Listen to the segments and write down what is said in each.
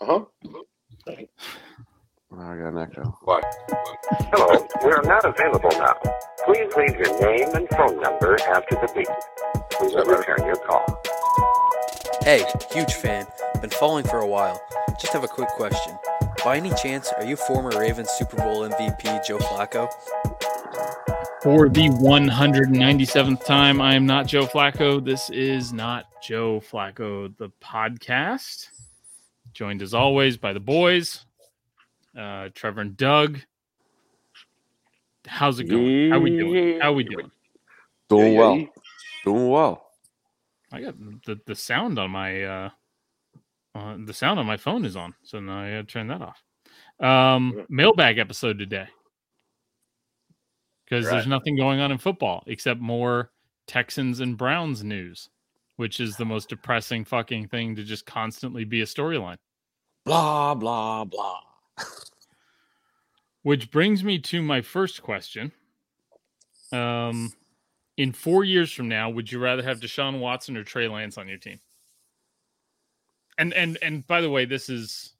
Uh huh. Oh, I got an echo. What? Hello, we are not available now. Please leave your name and phone number after the beep. We will return your call. Hey, huge fan. Been following for a while. Just have a quick question. By any chance, are you former Ravens Super Bowl MVP Joe Flacco? For the 197th time, I am not Joe Flacco. This is not Joe Flacco, the podcast. Joined as always by the boys, uh, Trevor and Doug. How's it going? How we doing? How we doing? Doing well. Doing well. I got the, the sound on my uh, uh the sound on my phone is on, so now I gotta turn that off. Um mailbag episode today. Because there's nothing going on in football except more Texans and Browns news, which is the most depressing fucking thing to just constantly be a storyline. Blah blah blah. Which brings me to my first question. Um, in four years from now, would you rather have Deshaun Watson or Trey Lance on your team? And and and by the way, this is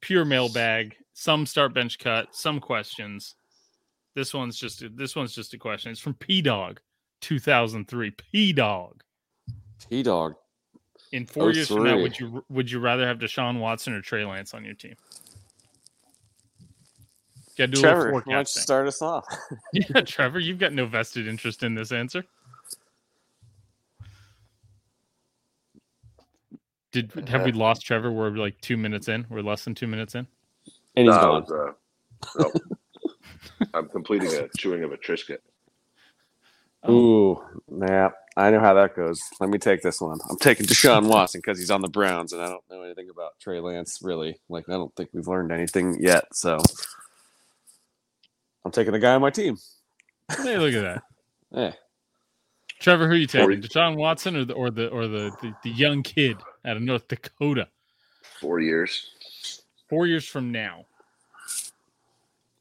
pure mailbag. Some start bench cut, some questions. This one's just a, this one's just a question. It's from P Dog, two thousand three. P Dog. T dog. In four Oh, years from now, would you would you rather have Deshaun Watson or Trey Lance on your team? Got to do a Trevor, little why don't you start us off? yeah, Trevor, you've got no vested interest in this answer. Did have we lost Trevor? We're like two minutes in. We're less than two minutes in. And he's No, I gone. was, uh, no. I'm completing a chewing of a Triscuit. Ooh, yeah. I know how that goes. Let me take this one. I'm taking Deshaun Watson because he's on the Browns, and I don't know anything about Trey Lance really. Like, I don't think we've learned anything yet. So, I'm taking the guy on my team. Hey, look at that, Hey, Trevor. Who are you taking? Forty. Deshaun Watson or the or the or the, the the young kid out of North Dakota? Four years. Four years from now,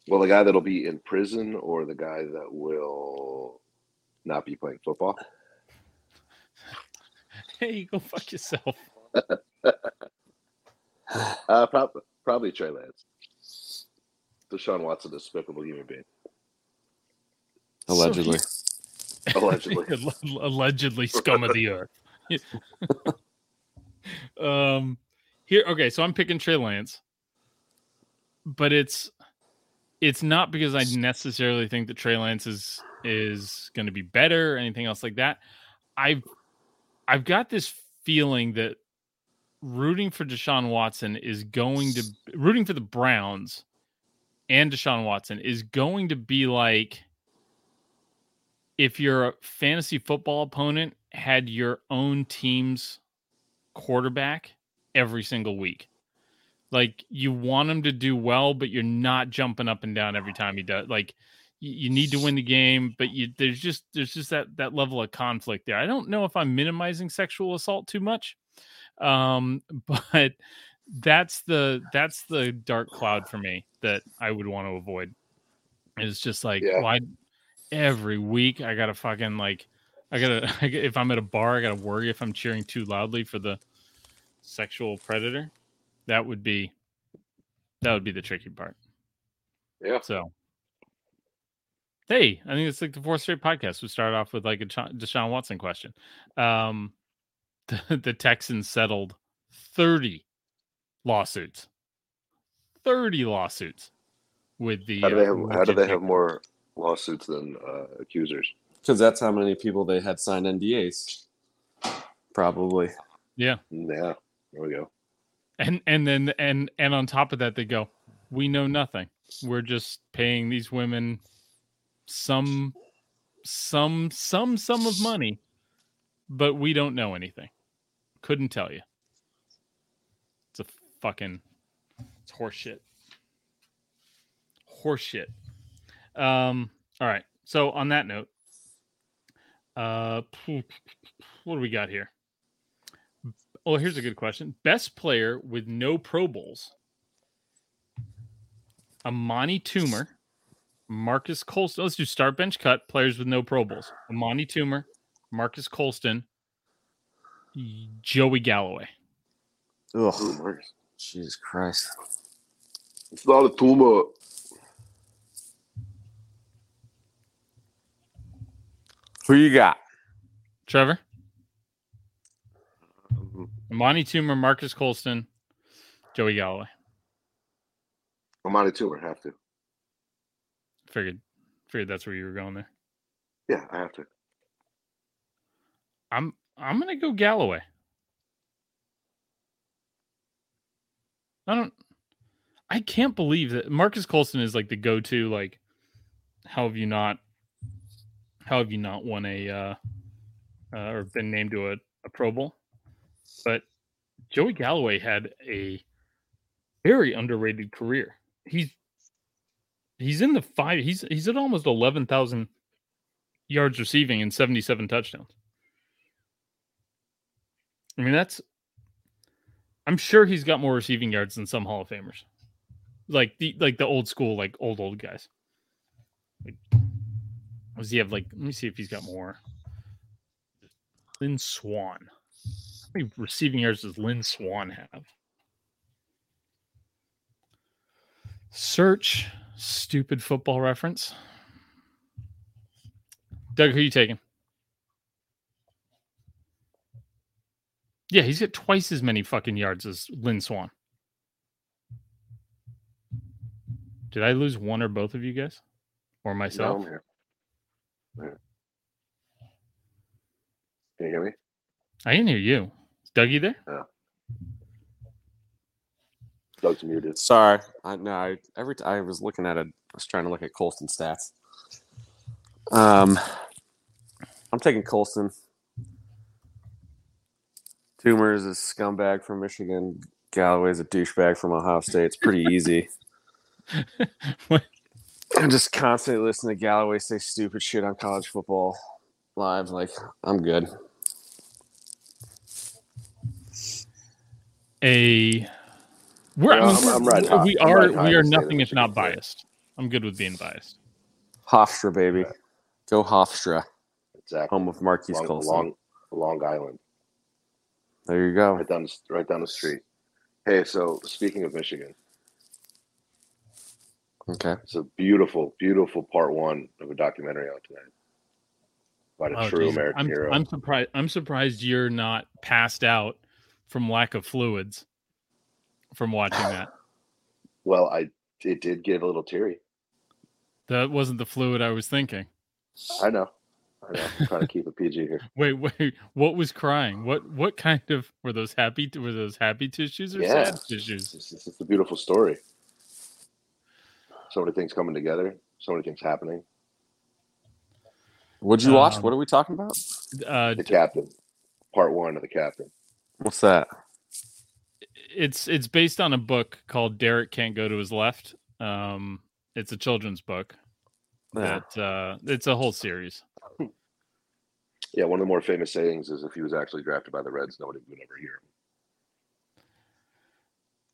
Well, the guy that'll be in prison or the guy that will not be playing football? hey, go fuck yourself. Uh, prob- probably Trey Lance. Deshaun Watson, a despicable human being. allegedly. Allegedly. allegedly scum of the earth. um, here, okay, so I'm picking Trey Lance, but it's it's not because I necessarily think that Trey Lance is is going to be better or anything else like that. I've I've got this feeling that rooting for Deshaun Watson is going to rooting for the Browns and Deshaun Watson is going to be like if your fantasy football opponent had your own team's quarterback every single week. Like you want him to do well, but you're not jumping up and down every time he does. Like you, need to win the game, but you there's just there's just that that level of conflict there. I don't know if I'm minimizing sexual assault too much. Um, but that's the that's the dark cloud for me that I would want to avoid. It's just like Yeah. why every week I gotta fucking like I gotta if I'm at a bar I gotta worry if I'm cheering too loudly for the sexual predator. That would be that would be the tricky part. Yeah. So hey, I think it's like the fourth straight podcast. We started off with like a Deshaun Watson question. Um, the, the Texans settled thirty lawsuits. Thirty lawsuits with the. How do they uh, have, how do they have more lawsuits than uh, accusers? Because that's how many people they had signed NDAs. Probably. Yeah, Yeah, there we go. and and then and and on top of that, they go, "We know nothing. We're just paying these women some some some sum of money, but we don't know anything. Couldn't tell you. It's a fucking it's horseshit. Horseshit. Um. All right. So on that note, uh, what do we got here? Oh, here's a good question. Best player with no Pro Bowls. Amani Toomer, Marques Colston. Let's do start bench cut players with no Pro Bowls. Amani Toomer, Marques Colston, Joey Galloway. Ugh. Ooh, Marcus, Jesus Christ. It's not a tumor. Who you got? Trevor, mm-hmm. Monty Toomer, Marcus Colston, Joey Galloway. I'm on a tumor. Have to. Figured, figured that's where you were going there. Yeah, I have to. I'm I'm gonna go Galloway. I don't. I can't believe that Marques Colston is like the go-to. Like, how have you not? How have you not won a uh, uh, or been named to a, a Pro Bowl? But Joey Galloway had a very underrated career. He's he's in the five. He's he's at almost eleven thousand yards receiving and seventy-seven touchdowns. I mean, that's. I'm sure he's got more receiving yards than some Hall of Famers, like the like the old school, like old old guys. Like, does he have like? Let me see if he's got more. Lynn Swann. How many receiving yards does Lynn Swann have? Search stupid football reference. Doug, who are you taking? Yeah, he's got twice as many fucking yards as Lynn Swann. Did I lose one or both of you guys? Or No, myself? I'm here. Can you hear me? I didn't hear you. Is Dougie there? Oh. Doug's muted. Sorry. I no, I every t- I was looking at it, I was trying to look at Colston stats. Um I'm taking Colston. Toomer's a scumbag from Michigan. Galloway's a douchebag from Ohio State. It's pretty easy. I'm just constantly listening to Galloway say stupid shit on college football live. Like, I'm good. A we're, I Yeah, mean, I'm- I'm we're- right we I'm are right we are to say that nothing if not great. biased. I'm good with being biased. Hofstra, baby. Go Hofstra, Exactly. home of Marquis Long, Colston. Long, Long Island, There you go. right down, the- right down the street. Hey, so speaking of Michigan, Okay. it's a beautiful, beautiful part one of a documentary out tonight about a Oh, true geez. American I'm, hero. I'm surprised. I'm surprised you're not passed out from lack of fluids from watching that. well, I it did get a little teary. That wasn't the fluid I was thinking. I know. I know. I'm trying to keep it PG here. Wait, wait. What was crying? What what kind of were those happy? Were those happy tissues or Yeah. sad tissues? It's, it's, it's a beautiful story. So many things coming together. So many things happening. What'd you watch? Um, What are we talking about? Uh, The captain, part one of the captain. What's that? It's it's based on a book called Derek Can't Go to His Left. Um, it's a children's book. Yeah. That uh, it's a whole series. Yeah, one of the more famous sayings is if he was actually drafted by the Reds, nobody would ever hear him.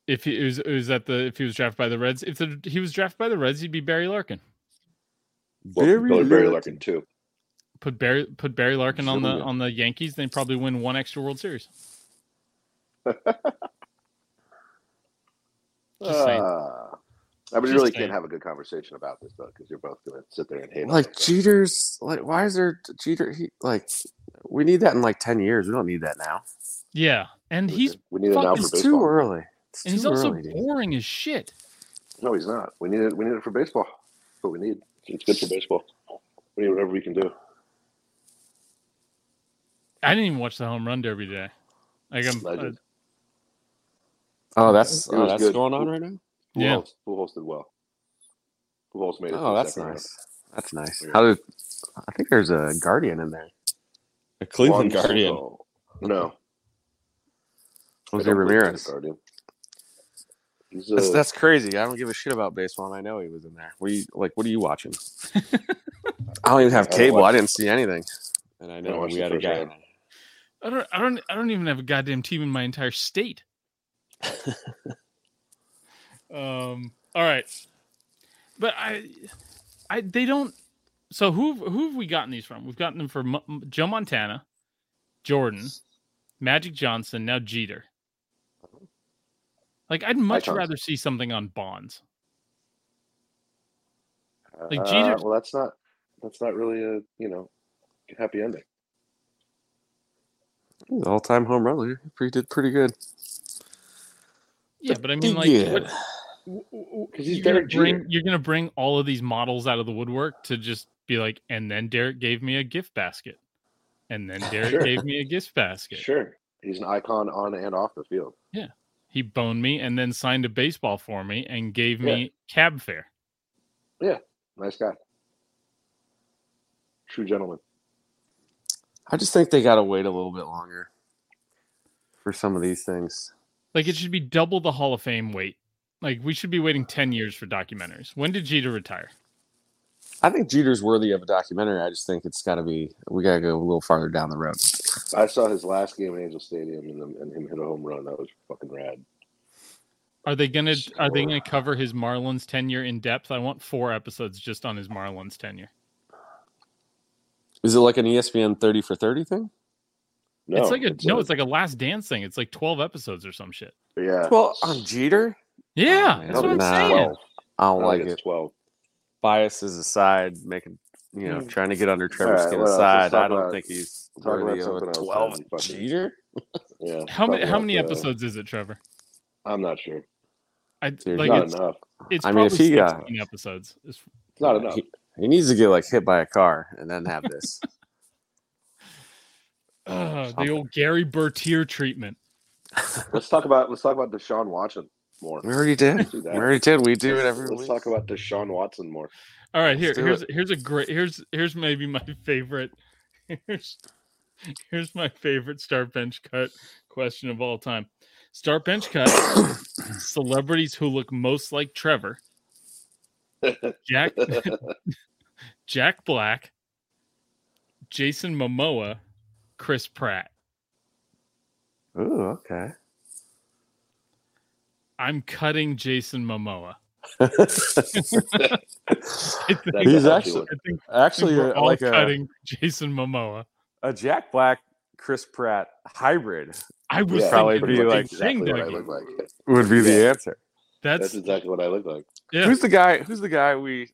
If he was, was that the if he was drafted by the Reds, if the, he was drafted by the Reds, he'd be Barry Larkin. Well, Very Barry, Barry. Larkin too. Put Barry put Barry Larkin on the on the Yankees, they probably win one extra World Series. Just saying. Ah. I mean, Just really saying. can't have a good conversation about this though, because you're both going to sit there and hate. Like each other. Jeter's like why is there Jeter he like we need that in like 10 years. We don't need that now. Yeah, and he's we need it now for It's baseball. too early. It's and he's too also early, dude. boring as shit. No, he's not. We need it. We need it for baseball. That's what we need. It's good for baseball. We need whatever we can do. I didn't even watch the home run derby today. Like I'm, uh, Legend. Oh, that's oh, that's good. going on right now. Yeah. Pujols, Pujols did well. Pujols made it. Oh, that's second round. nice. That's nice. How did I think there's a guardian in there? A Cleveland Juan guardian. Soto. No, I Jose don't he's a Ramirez. Guardian. He's a, That's, that's crazy. I don't give a shit about baseball, and I know he was in there. What you like? What are you watching? I don't even have I cable. watch- I didn't see anything, and I know watch we had a guy. round. I don't, I don't, I don't even have a goddamn team in my entire state. Um. All right, but I, I, they don't. So who, who have we gotten these from? We've gotten them from Mo- Joe Montana, Jordan, Magic Johnson, now Jeter. Like I'd much Icons. rather see something on Bonds. Like Uh, well, that's not that's not really a you know happy ending. All time home run leader. He did pretty good. Yeah, but I mean, like, Yeah. what, w- w- Because he's you're gonna Derek bring Jeter. you're gonna bring all of these models out of the woodwork to just be like, and then Derek gave me a gift basket, and then Derek Sure. gave me a gift basket. Sure, he's an icon on and off the field. Yeah, he boned me and then signed a baseball for me and gave me cab fare. Yeah, nice guy. True gentleman. I just think they got to wait a little bit longer for some of these things. Like it should be double the Hall of Fame wait. Like we should be waiting ten years for documentaries. When did Jeter retire? I think Jeter's worthy of a documentary. I just think it's got to be. We got to go a little farther down the road. I saw his last game at Angel Stadium and, them, and him hit a home run. That was fucking rad. Are they gonna Are they gonna cover his Marlins tenure in depth? I want four episodes just on his Marlins tenure. Is it like an ESPN thirty for thirty thing? No, it's like a no, it's like a Last Dance thing. It's like twelve episodes or some shit. yeah. Well, on Jeter, Yeah, oh, man. that's what I'm nah. saying. 12. I don't I like it. it's twelve. Biases aside, making you know, hmm. trying to get under Trevor's Alright, skin what else? aside. I don't about- think he's talk about worthy of something a else twelve. then, fucking- Jeter, Yeah. How many How many the- episodes is it, Trevor? I'm not sure. I Dude, like not it's, enough. it's I mean, if probably he got- 16 episodes. It's- It's not enough. He, he needs to get like hit by a car and then have this. uh, the old Gerry Bertier treatment. Let's talk about let's talk about Deshaun Watson more. we already did. We already did. We do it Let's- every Let's week. talk about Deshaun Watson more. All right, here, Let's do here's here's a great here's here's maybe my favorite. Here's here's my favorite start bench cut question of all time. Start bench cut celebrities who look most like Trevor. Jack Jack Black, Jason Momoa, Chris Pratt. Ooh, okay. I'm cutting Jason Momoa. He's That's a actually I think actually we're all like a, cutting Jason Momoa. a Jack Black Chris Pratt hybrid I was Yeah, probably be the like exactly what I look like. would be the answer. That's, That's exactly what I look like. yeah. Who's the guy? Who's the guy we?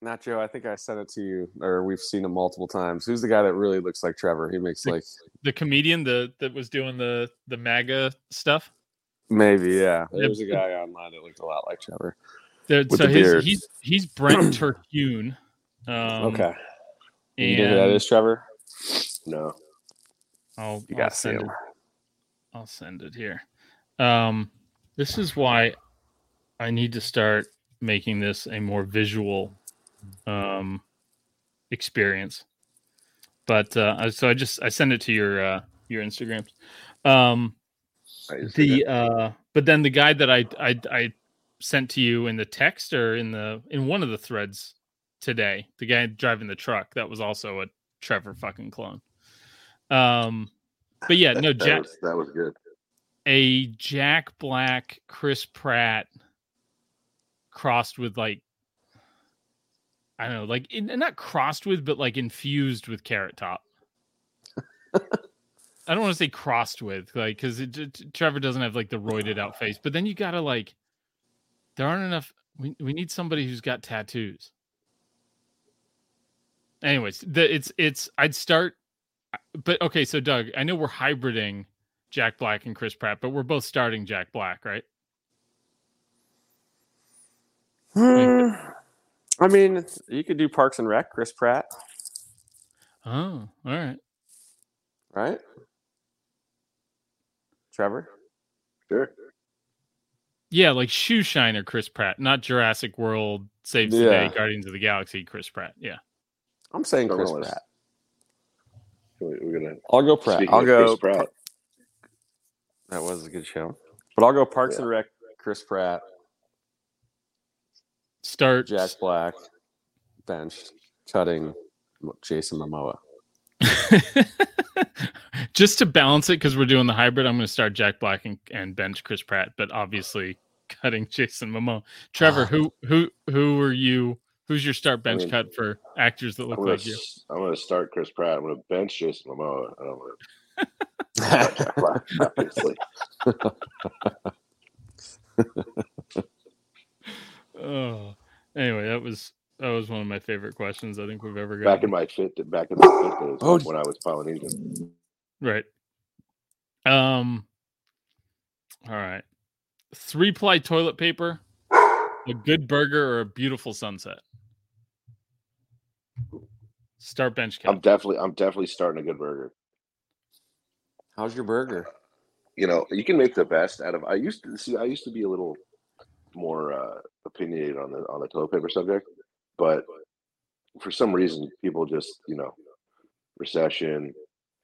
Not Joe. I think I sent it to you, or we've seen him multiple times. Who's the guy that really looks like Trevor? He makes The- like the comedian the that was doing the the MAGA stuff. maybe yeah. There was a guy online that looked a lot like Trevor. There, so his, beard. he's he's Brent Terhune. Um, okay, and you know who that is, Trevor? No. I'll, You got see send him. it. I'll send it here. Um, this is why I need to start making this a more visual um, experience. But uh, so I just I send it to your uh, your Instagrams. Um, the uh, but then the guy that I I I sent to you in the text or in the in one of the threads today, the guy driving the truck, that was also a Trevor fucking clone. Um, but yeah, no, that, Jack, was, that was good. a Jack Black, Chris Pratt crossed with like I don't know, like in, not crossed with, but like infused with Carrot Top. I don't want to say crossed with, like, because Trevor doesn't have like the roided out face, but then you gotta like, there aren't enough. We we need somebody who's got tattoos. Anyways, the, it's it's I'd start, uh, but okay. So Doug, I know we're hybriding Jack Black and Chris Pratt, but we're both starting Jack Black, right? Hmm. I mean, you could do Parks and Rec, Chris Pratt, Oh, all right. right? Trevor. Sure. Yeah, like shoe shiner Chris Pratt, not Jurassic World Saves the Yeah. Day, Guardians of the Galaxy Chris Pratt. Yeah. I'm saying Chris Journalist. Pratt. We- We're gonna. I'll go Pratt. I'll go. Chris Pratt, That was a good show. But I'll go Parks Yeah. and Rec, Chris Pratt, Start Jack Black, bench cutting Jason Momoa. Just to balance it, because we're doing the hybrid, I'm going to start Jack Black and, and bench Chris Pratt, but obviously cutting Jason Momoa. Trevor, Ah. who who who are you? Who's your start bench mean, cut for actors that look gonna, like you? I'm gonna start Chris Pratt. I'm gonna bench Jason Momoa. I don't want to Jack Black, obviously. oh, anyway, that was that was one of my favorite questions I think we've ever got. Back in my fit, back in my fit days Oh. when I was Polynesian. Right. Um. All right. Three ply toilet paper, a good burger, or a beautiful sunset. Start bench I'm definitely, I'm definitely starting a good burger. How's your burger? You know, you can make the best out of. I used to see. I used to be a little more uh, opinionated on the on the toilet paper subject, but for some reason, people just you know, recession.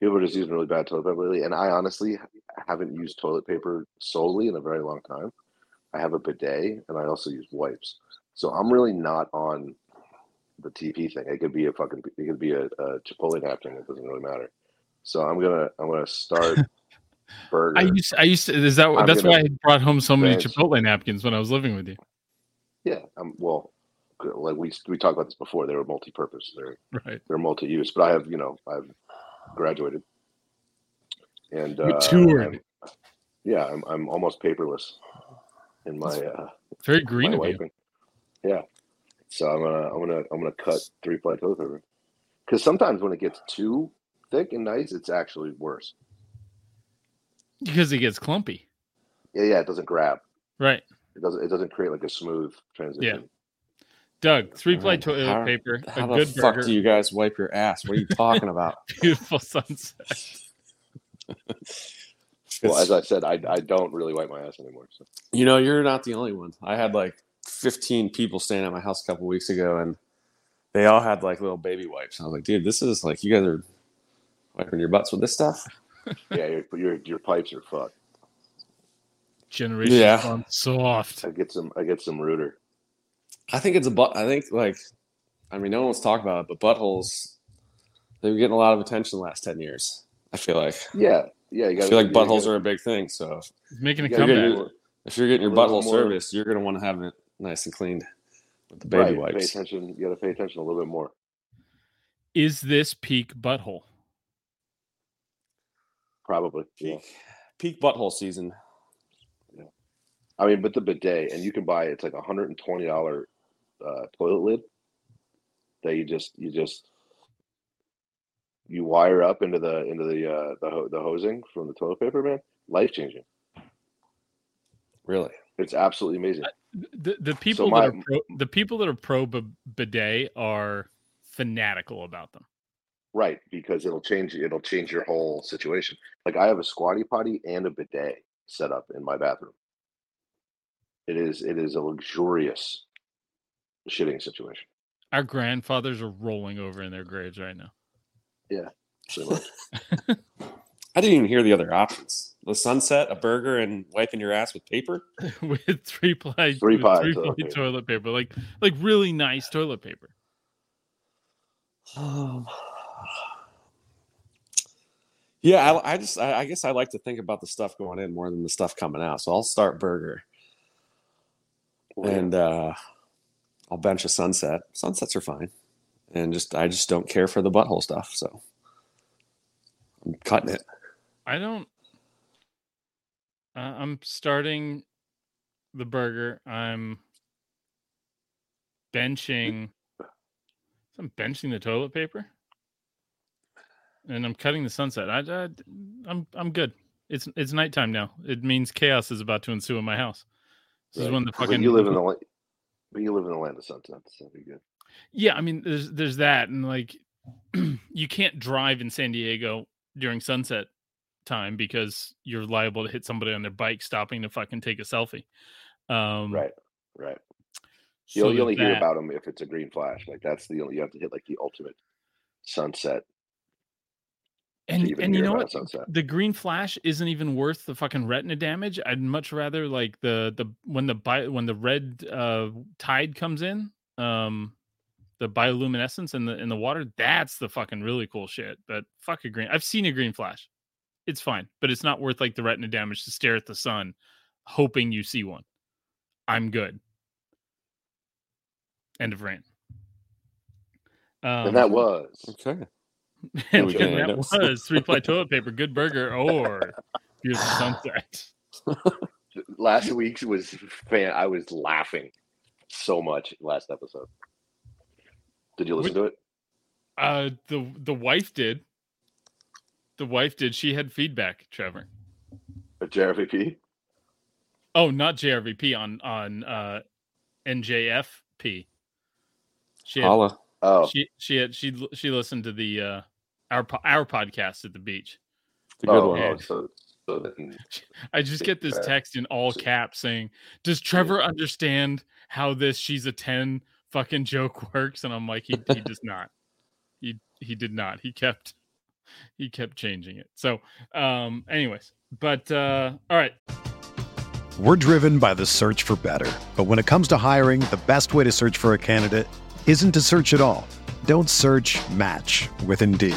People are just using really bad toilet paper lately, and I honestly haven't used toilet paper solely in a very long time. I have a bidet, and I also use wipes. So I'm really not on the TP thing. It could be a fucking. It could be a, a Chipotle napkin. It doesn't really matter. So I'm gonna I'm gonna start burger. I used. I used to. Is that? I'm that's why I brought home so many. Chipotle napkins when I was living with you. yeah. Um, well, like we we talked about this before. They were multi-purpose. They're Right. they're multi-use. But I have you know I've graduated, and uh. I'm- yeah, I'm I'm almost paperless in my uh, Very my green of you. Yeah. So I'm gonna I'm gonna I'm gonna cut three ply toilet paper because sometimes when it gets too thick and nice, it's actually worse. Because it gets clumpy. Yeah, yeah, it doesn't grab. Right. It doesn't it doesn't create like a smooth transition. Yeah. Doug, three ply Right. toilet How- paper, How a the good fuck burger, do you guys wipe your ass? What are you talking about? beautiful sunset. Well, as I said, I I don't really wipe my ass anymore. So. You know, you're not the only one. I had like 15 people staying at my house a couple weeks ago, and they all had like little baby wipes. I was like, dude, this is like you guys are wiping your butts with this stuff. Yeah, your your your pipes are fucked. Generation Yeah. Farm soft. I get some I get some rooter. I think it's a butt. I think like, I mean, no one's talked about it, but buttholes they've been getting a lot of attention the last 10 years. I feel like. Yeah, yeah. You I got. feel like buttholes are a big thing. So making a You gotta You're get comeback. gonna- if you're getting your butthole more- service, you're going to want to have it nice and cleaned with the baby right, Pay attention. You got to pay attention a little bit more. Is this peak butthole? Probably. Yeah. Peak, peak butthole season. I mean, but the bidet, and you can buy it's like a hundred and twenty dollar uh, toilet lid that you just you just you wire up into the into the uh, the ho- the hosing from the toilet paper, man. Life changing. Really? It's absolutely amazing. The the people my- that are pro, the people that are pro b- bidet are fanatical about them. Right, because it'll change it'll change your whole situation. Like I have a squatty potty and a bidet set up in my bathroom. It is it is a luxurious shitting situation. Our grandfathers are rolling over in their graves right now. Yeah. I didn't even hear the other options. The sunset, a burger, and wiping your ass with paper. with three ply Three ply three toilet paper. toilet paper, like like really nice toilet paper. Um, yeah, I, I just, I, I guess I like to think about the stuff going in more than the stuff coming out. So I'll start burger Well, yeah. and uh, I'll bench a sunset. Sunsets are fine, and just I just don't care for the butthole stuff. So I'm cutting it. I don't. Uh, I'm starting the burger. I'm benching. I'm benching the toilet paper, and I'm cutting the sunset. I, I, I'm I'm good. It's it's nighttime now. It means chaos is about to ensue in my house. This is when the fucking you live in the la- but you live in the land of sunsets. That'd be good. Yeah, I mean, there's there's that, and like, you can't drive in San Diego during sunset time because you're liable to hit somebody on their bike stopping to fucking take a selfie. Um, Right, right. so You, only hear about them if it's a green flash. Like that's the only you have to hit like the ultimate sunset. To and and you know what? Sunset. The green flash isn't even worth the fucking retina damage. I'd much rather like the the when the bi- when the red uh tide comes in, um, the bioluminescence in the in the water. That's the fucking really cool shit. But fuck a green. I've seen a green flash. It's fine, but it's not worth like the retina damage to stare at the sun, hoping you see one. I'm good. End of rant. Um, and that was Okay. And we that was three ply toilet paper, good burger, or beautiful sunset. last week's was fan. I was laughing so much last episode. Did you listen to it? Uh, the the wife did. The wife did. She had feedback, Trevor. At JRVP? Oh, not JRVP on on uh NJFP. She had, Holla. Oh, she she had she she listened to the uh our our podcast at the beach. It's a good oh, one. oh, so, so I just get this text in all caps saying, "Does Trevor understand how this she's a 10 fucking joke works?" And I'm like, he he does not. He he did not. He kept he kept changing it. So, um anyways, but uh all right. We're driven by the search for better. But when it comes to hiring, the best way to search for a candidate isn't to search at all. Don't search match with Indeed.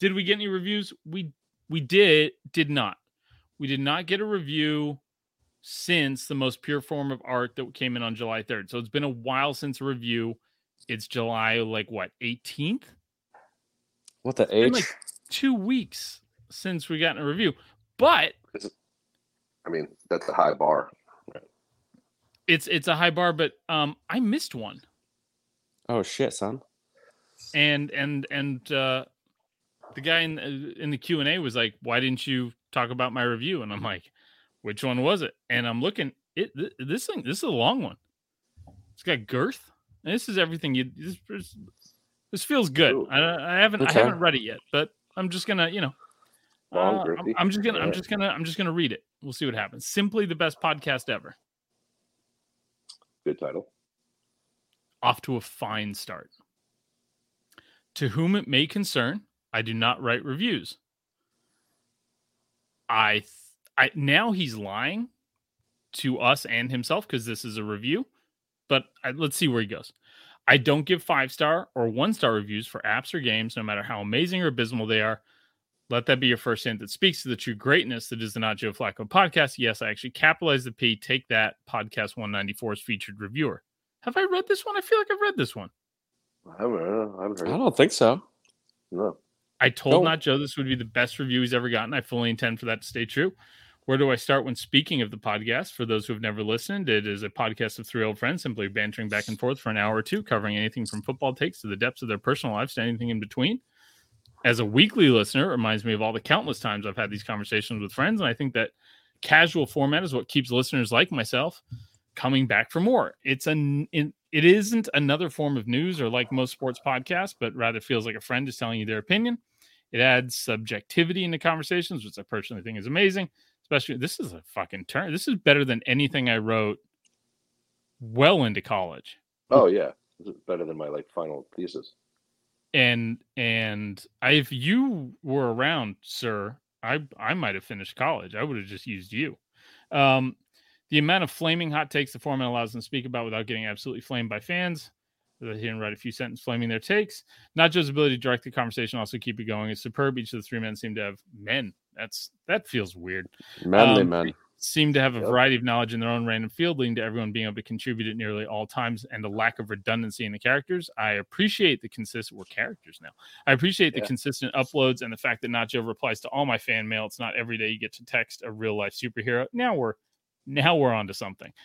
Did we get any reviews? We we did did not. We did not get a review since the most pure form of art that came in on July 3rd. So it's been a while since a review. It's July like what, 18th? What the H? like two weeks since we got a review. But I mean, that's a high bar. it's it's a high bar, but um I missed one. oh shit, son. and and and uh the guy in uh, in the Q and A was like, "Why didn't you talk about my review?" And I'm like, "Which one was it?" And I'm looking. It th- this thing this is a long one. It's got girth. And this is everything you. This, this- this feels good. I, I haven't Okay. I haven't read it yet, but I'm just gonna you know. Long, uh, I'm. I'm just gonna I'm just gonna I'm just gonna read it. We'll see what happens. Simply the best podcast ever. Good title. off to a fine start. To whom it may concern, I do not write reviews. I, th- I now he's lying to us and himself because this is a review. But I, let's see where he goes. I don't give five star or one star reviews for apps or games, no matter how amazing or abysmal they are. Let that be your first hint that speaks to the true greatness that is the Not Joe Flacco podcast. Yes, I actually capitalized the P. Take that, podcast 194's featured reviewer. Have I read this one? I feel like I've read this one. I haven't, I haven't heard. I don't think so. No. I told Not Joe this would be the best review he's ever gotten. I fully intend for that to stay true. Where do I start when speaking of the podcast? For those who have never listened, it is a podcast of three old friends simply bantering back and forth for an hour or two, covering anything from football takes to the depths of their personal lives to anything in between. As a weekly listener, it reminds me of all the countless times I've had these conversations with friends. And I think that casual format is what keeps listeners like myself coming back for more. It's an it, it isn't another form of news or like most sports podcasts, but rather feels like a friend is telling you their opinion. It adds subjectivity into conversations, which I personally think is amazing. Especially this is a fucking turn. This is better than anything I wrote well into college. Oh yeah, this is better than my like final thesis. And and I, if you were around, sir, I I might have finished college. I would have just used you. Um, the amount of flaming hot takes the format allows them to speak about without getting absolutely flamed by fans. That he didn't write a few sentences flaming their takes. Not just ability to direct the conversation, also keep it going. It's superb. Each of the three men seem to have men. That's that feels weird. Manly Um, men. seem to have a Yep. variety of knowledge in their own random field, leading to everyone being able to contribute at nearly all times and a lack of redundancy in the characters. I appreciate the consistent we're characters now. I appreciate the Yeah. consistent uploads and the fact that Nacho replies to all my fan mail. It's not every day you get to text a real life superhero. Now we're now we're on to something.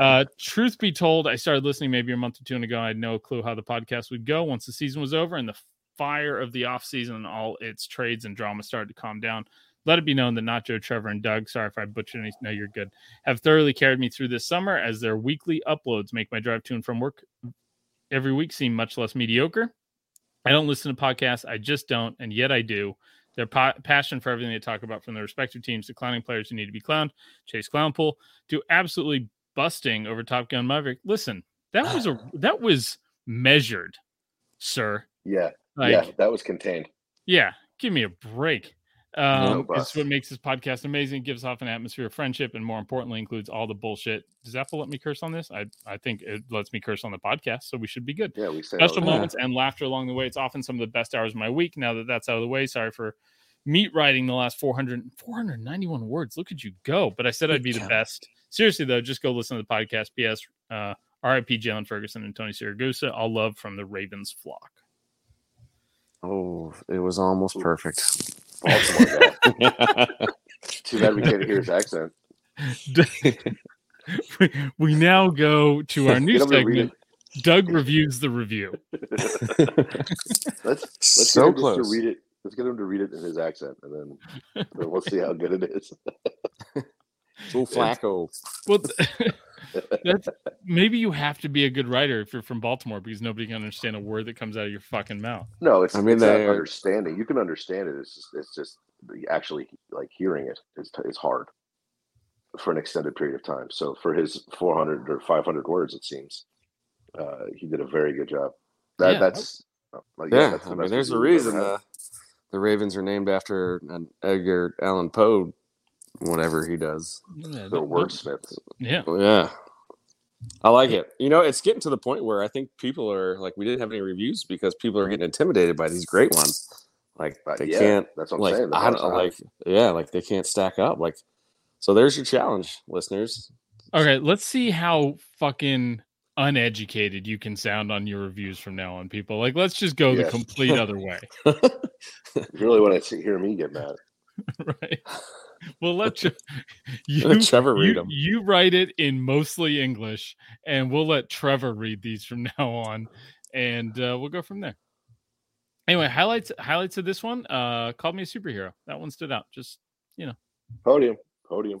Uh, truth be told, I started listening maybe a month or two ago. I had no clue how the podcast would go once the season was over and the fire of the off season and all its trades and drama started to calm down. Let it be known that Nacho, Trevor, and Doug, sorry if I butchered any, no, you're good, have thoroughly carried me through this summer as their weekly uploads make my drive to and from work every week seem much less mediocre. I don't listen to podcasts, I just don't, and yet I do. Their pa- passion for everything they talk about from their respective teams to clowning players who need to be clowned, Chase Clownpool, to absolutely busting over Top Gun Maverick. Listen, that was a that was measured, sir. Yeah, Like, yeah, that was contained. yeah, give me a break. Um, No it's what makes this podcast amazing. Gives off an atmosphere of friendship, and more importantly, includes all the bullshit. Does Apple let me curse on this? I I think it lets me curse on the podcast, so we should be good. Yeah, we said Special moments and laughter along the way. It's often some of the best hours of my week. Now that that's out of the way, sorry for meat writing the last 400 491 words. Look at you go! But I said I'd be the best. Seriously though, just go listen to the podcast. P.S. Uh, R.I.P. Jaylon Ferguson and Tony Siragusa. All love from the Ravens flock. Oh, it was almost perfect. Baltimore guy. Too bad we can't hear his accent. we, we now go to our new Get him to read segment. Doug reviews the review. Let's let's so get him close. to read it. Let's get him to read it in his accent, and then, then we'll see how good it is. Joe Flacco. Well, th- that's maybe you have to be a good writer if you're from Baltimore because nobody can understand a word that comes out of your fucking mouth. No, it's I mean, it's not understanding. You can understand it. It's just it's just actually like hearing it is is hard for an extended period of time. So for his 400 or 500 words, it seems uh, he did a very good job. That Yeah. that's like Yeah, that's the I mean, there's a reason the the Ravens are named after an Edgar Allan Poe, whatever he does. Yeah, the wordsmiths. Yeah. Oh, yeah, I like it. You know, it's getting to the point where I think people are like, we didn't have any reviews because people are getting intimidated by these great ones. Like Uh, they yeah, can't, That's what I'm like saying. I don't like, yeah, like they can't stack up. Like, so there's your challenge, listeners. Okay, let's see how fucking uneducated you can sound on your reviews from now on, people. Like, let's just go the complete other way. You really want to hear me get mad. right. Well, let you, you, Trevor read you, 'em. you write it in mostly English, and we'll let Trevor read these from now on, and uh, we'll go from there. Anyway, highlights highlights of this one. Uh, called me a superhero. That one stood out. Just you know, Podium, podium.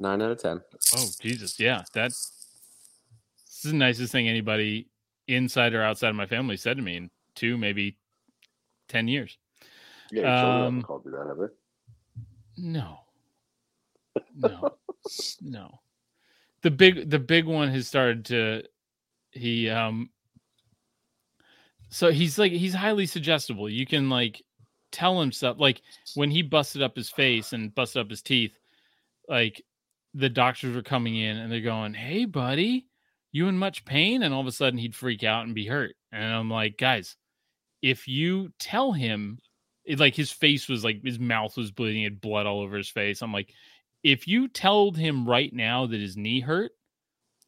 Nine out of ten. oh Jesus, yeah, that's this is the nicest thing anybody inside or outside of my family said to me in two, maybe ten years. Yeah, your Um, called you that, have they? No. No. no. The big the big one has started to he um so he's like he's highly suggestible. You can like tell him stuff like when he busted up his face and busted up his teeth, like the doctors were coming in and they're going, Hey buddy, you in much pain? And all of a sudden he'd freak out and be hurt. And I'm like, guys, if you tell him it, like his face was like his mouth was bleeding, he had blood all over his face. I'm like, if you told him right now that his knee hurt,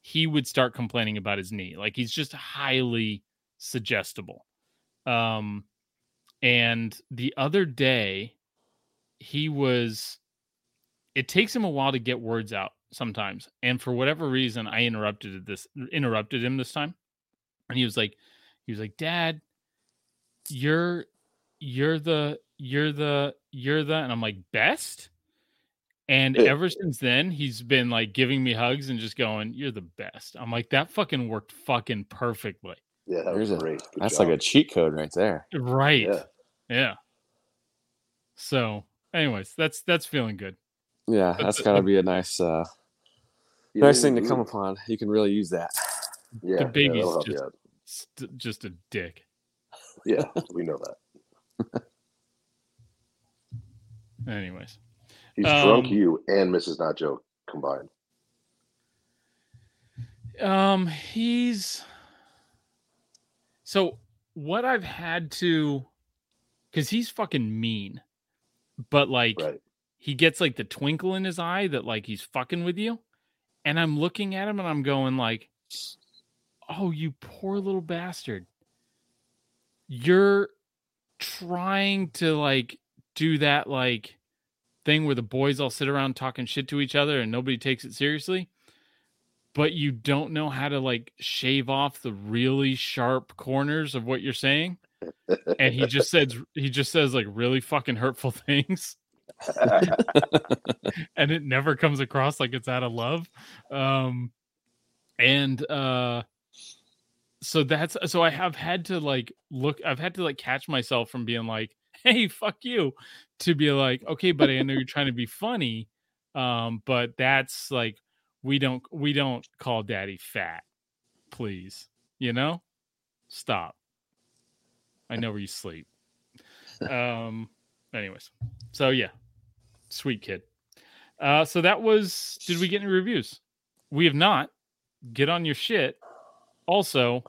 he would start complaining about his knee. Like he's just highly suggestible. Um, and the other day, he was. It takes him a while to get words out sometimes, and for whatever reason, I interrupted this interrupted him this time, and he was like, he was like, Dad, you're you're the you're the you're the and I'm like best. And ever since then, he's been like giving me hugs and just going, "You're the best." I'm like, that fucking worked fucking perfectly. Yeah, that was There's a- great. Good That's job. like a cheat code right there. Right. Yeah. Yeah. So, anyways, that's that's feeling good. Yeah, But that's the- got to be a nice, uh, Yeah, nice thing to you- come upon. You can really use that. Yeah, The yeah, baby's that'll help you just- St- just a dick. Yeah, we know that. Anyways, He's drunk Um, you and Mrs. Nacho combined. um, he's so what I've had to because he's fucking mean, but like Right. he gets like the twinkle in his eye that like he's fucking with you. And I'm looking at him and I'm going like, "Oh, you poor little bastard. You're trying to like do that like thing where the boys all sit around talking shit to each other and nobody takes it seriously." But you don't know how to like shave off the really sharp corners of what you're saying and he just says he just says like really fucking hurtful things and it never comes across like it's out of love um and uh so that's so i have had to like look i've had to like catch myself from being like hey fuck you to be like okay buddy, i know you're trying to be funny um but that's like we don't we don't call daddy fat please you know stop I know where you sleep. Um. Anyways, so yeah, sweet kid. Uh. So that was. Did we get any reviews? We have not. Get on your shit. Also,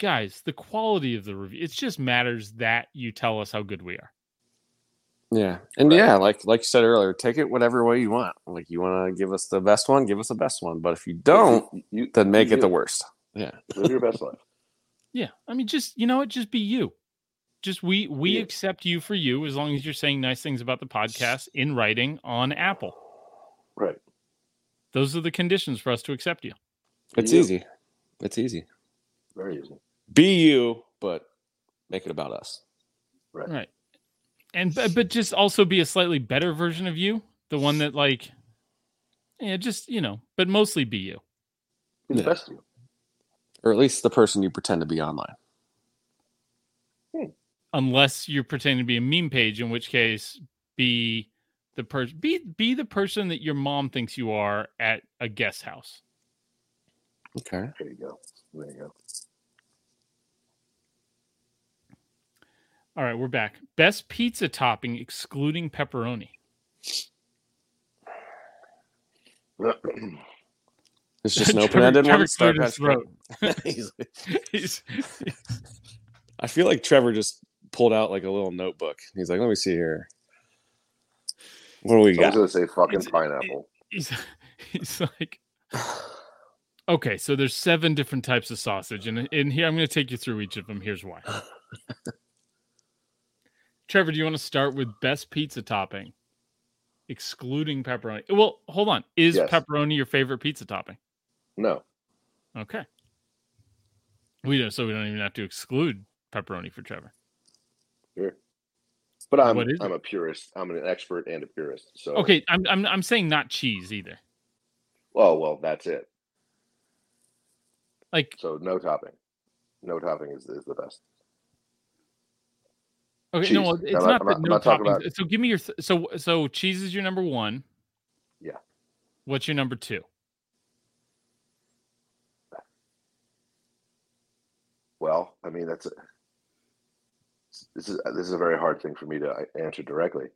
guys, the quality of the review. It just matters that you tell us how good we are. Yeah, and yeah, like like you said earlier, take it whatever way you want. Like you want to give us the best one, give us the best one. But if you don't, you, then make you it the worst. Yeah, Live your best life. Yeah. I mean, just you know what? Just be you. Just we we Yeah. accept you for you as long as you're saying nice things about the podcast in writing on Apple. Right. Those are the conditions for us to accept you. it's You. easy. It's easy. Very easy. Be you, but make it about us. Right. Right. And but, but just also be a slightly better version of you, the one that like yeah, just, you know, but mostly be you. Be the Yeah. best of you. Or at least the person you pretend to be online. Hmm. Unless you're pretending to be a meme page, in which case be the person be be the person that your mom thinks you are at a guest house. Okay. There you go. There you go. All right, we're back. Best pizza topping excluding pepperoni. It's just an open ended one. Star his Patch He's- He's- I feel like Trevor just pulled out like a little notebook. He's like, let me see here. What do we I was gonna say fucking It's- pineapple. he's he's like okay so there's seven different types of sausage and in here i'm going to take you through each of them here's why trevor do you want to start with best pizza topping excluding pepperoni well hold on is Yes. pepperoni your favorite pizza topping No. okay we don't so we don't even have to exclude pepperoni for trevor Sure. But I'm I'm a purist. I'm an expert and a purist. So okay i'm i'm, I'm saying not cheese either Well, well, that's it. like So no topping. No topping is, is the best. Okay, no, Cheese. well, it's I'm not, not- that I'm no not toppings. about- So give me your th- so so cheese is your number one. Yeah. What's your number two? Well, I mean that's a, this is this is a very hard thing for me to uh, answer directly,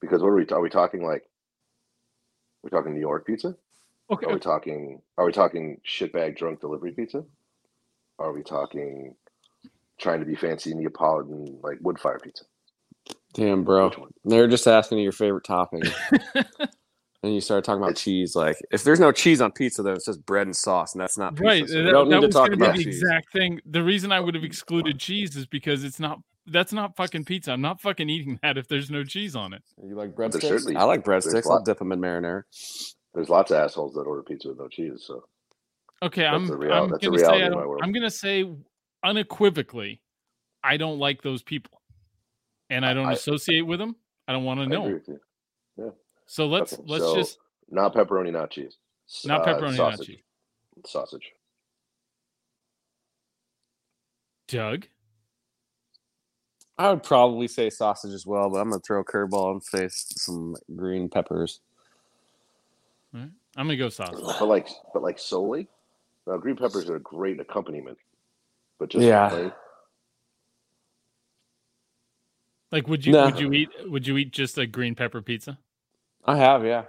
because what are we are we talking like? We're talking New York pizza. Okay, Are we talking? Are we talking shitbag drunk delivery pizza? Are we talking trying to be fancy Neapolitan like wood fire pizza? Damn, bro. They're just asking you your favorite topping. and you start talking about It's- cheese. Like, if there's no cheese on pizza, then it's just bread and sauce, and that's not pizza. right. so that don't that need to was talk be about the cheese. exact thing. The reason I would have excluded cheese is because it's not. That's not fucking pizza. I'm not fucking eating that if there's no cheese on it. You like breadsticks? certainly- I like breadsticks. I'll dip them in marinara. There's lots of assholes that order pizza with no cheese. So Okay, That's I'm. the real- I'm gonna say reality of my world. I'm gonna say unequivocally, I don't like those people, and I don't I- associate with them. I don't want to know. agree 'em. with you. So let's Okay, let's so just not pepperoni, not cheese. S- not uh, pepperoni, not sausage. cheese. Sausage. Doug. I would probably say sausage as well, but I'm gonna throw a curveball and say some green peppers. I'm gonna go sausage. But like, but like solely. Now, green peppers are a great accompaniment, but just Yeah. plain, Like, would you No. would you eat would you eat just a green pepper pizza? I have, yeah.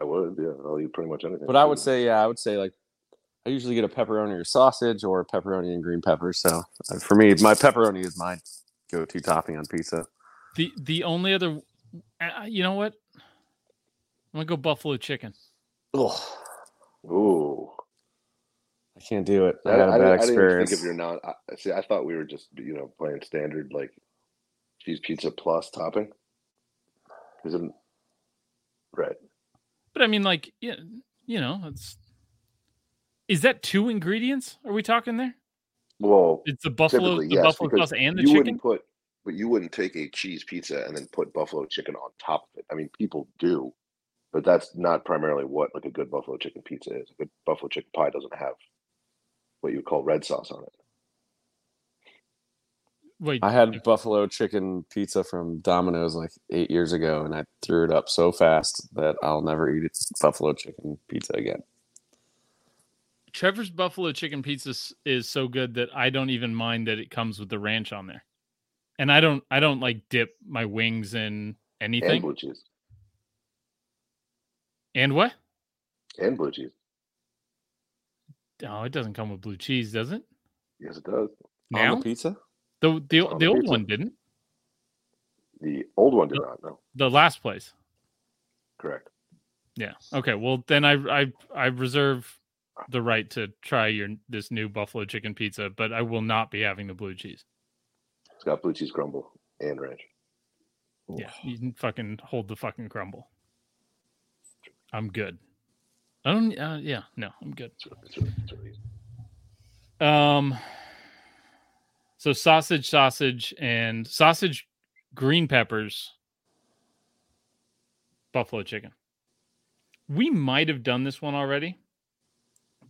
I would. Yeah, I'll eat pretty much anything. But I would say, yeah, I would say like I usually get a pepperoni or sausage or pepperoni and green peppers. So uh, for me, my pepperoni is my go-to topping on pizza. The the only other Uh, you know what? I'm gonna go buffalo chicken. Ugh, Ooh, I can't do it. I I, had a I, bad I didn't think experience. if you're not. I, see, I thought we were just you know playing standard like cheese pizza plus topping. Isn't right? But I mean, like, yeah, you know, it's is that two ingredients? Are we talking there? Well, It's the buffalo, the yes, buffalo sauce and the you chicken. wouldn't put, but you wouldn't take a cheese pizza and then put buffalo chicken on top of it. I mean, people do, but that's not primarily what like a good buffalo chicken pizza is. A good buffalo chicken pie doesn't have what you would call red sauce on it. Wait, I had buffalo chicken pizza from Domino's like eight years ago, and I threw it up so fast that I'll never eat buffalo chicken pizza again. Trevor's buffalo chicken pizza is so good that I don't even mind that it comes with the ranch on there, and I don't, I don't like dip my wings in And anything. blue cheese. And what? And blue cheese. Oh, it doesn't come with blue cheese, does it? Yes, it does. On the pizza? the the, the the old pizza. one didn't. The old one did not. No, The last place. correct. Yeah. Okay. Well, then I I I reserve the right to try your this new buffalo chicken pizza, but I will not be having the blue cheese. It's got blue cheese crumble and ranch. Yeah, you can fucking hold the fucking crumble. I'm good. I don't. Uh, yeah, no, I'm good. It's really, it's really, it's really. Um. So sausage, sausage, and sausage, green peppers, buffalo chicken. We might have done this one already,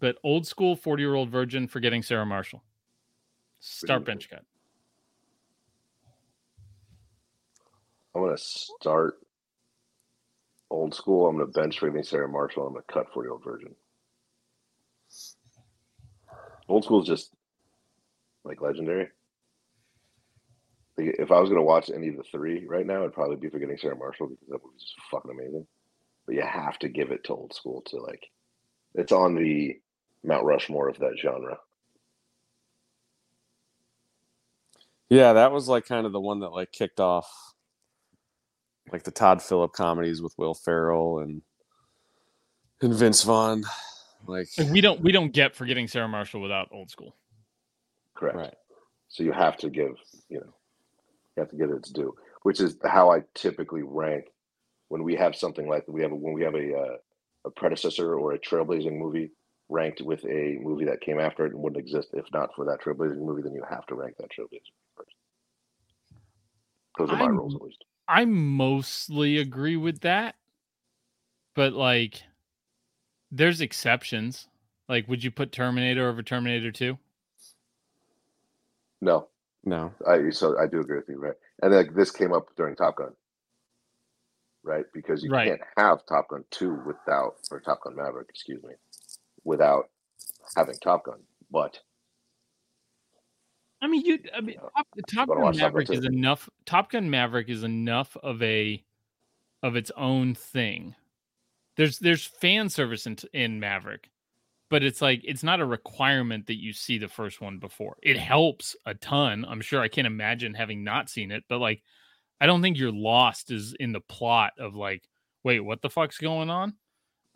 but old school forty year old virgin forgetting Sarah Marshall. Start bench cut. I'm gonna start old school. I'm gonna bench Raven Sarah Marshall. I'm gonna cut 40 year old virgin. Old school is just like legendary. If I was gonna watch any of the three right now, it'd probably be Forgetting Sarah Marshall because that movie's just fucking amazing. But you have to give it to old school to like, it's on the Mount Rushmore of that genre. Yeah, that was like kind of the one that like kicked off like the Todd Phillip comedies with Will Ferrell and and Vince Vaughn. Like Like, we don't we don't get forgetting Sarah Marshall without old school. Correct. right. So you have to give, you know, you have to give it its due, which is how I typically rank when we have something like we have a, when we have a uh, a predecessor or a trailblazing movie ranked with a movie that came after it and wouldn't exist if not for that trailblazing movie. Then you have to rank that trailblazing first. Those are my I'm- rules, at least. I mostly agree with that, but like, there's exceptions. Like, would you put Terminator over Terminator Two? No, No. I so I do agree with you, right? And like this came up during Top Gun, right? Because you Right. can't have Top Gun two without or Top Gun Maverick, excuse me, without having Top Gun. But I mean, you. I mean, Top, Top Gun watch Top Gun Maverick is enough. Top Gun Maverick is enough of a of its own thing. There's there's fan service in in Maverick, but it's like it's not a requirement that you see the first one before. It helps a ton. I'm sure I can't imagine having not seen it, but like I don't think you're lost is in the plot of like, wait, what the fuck's going on?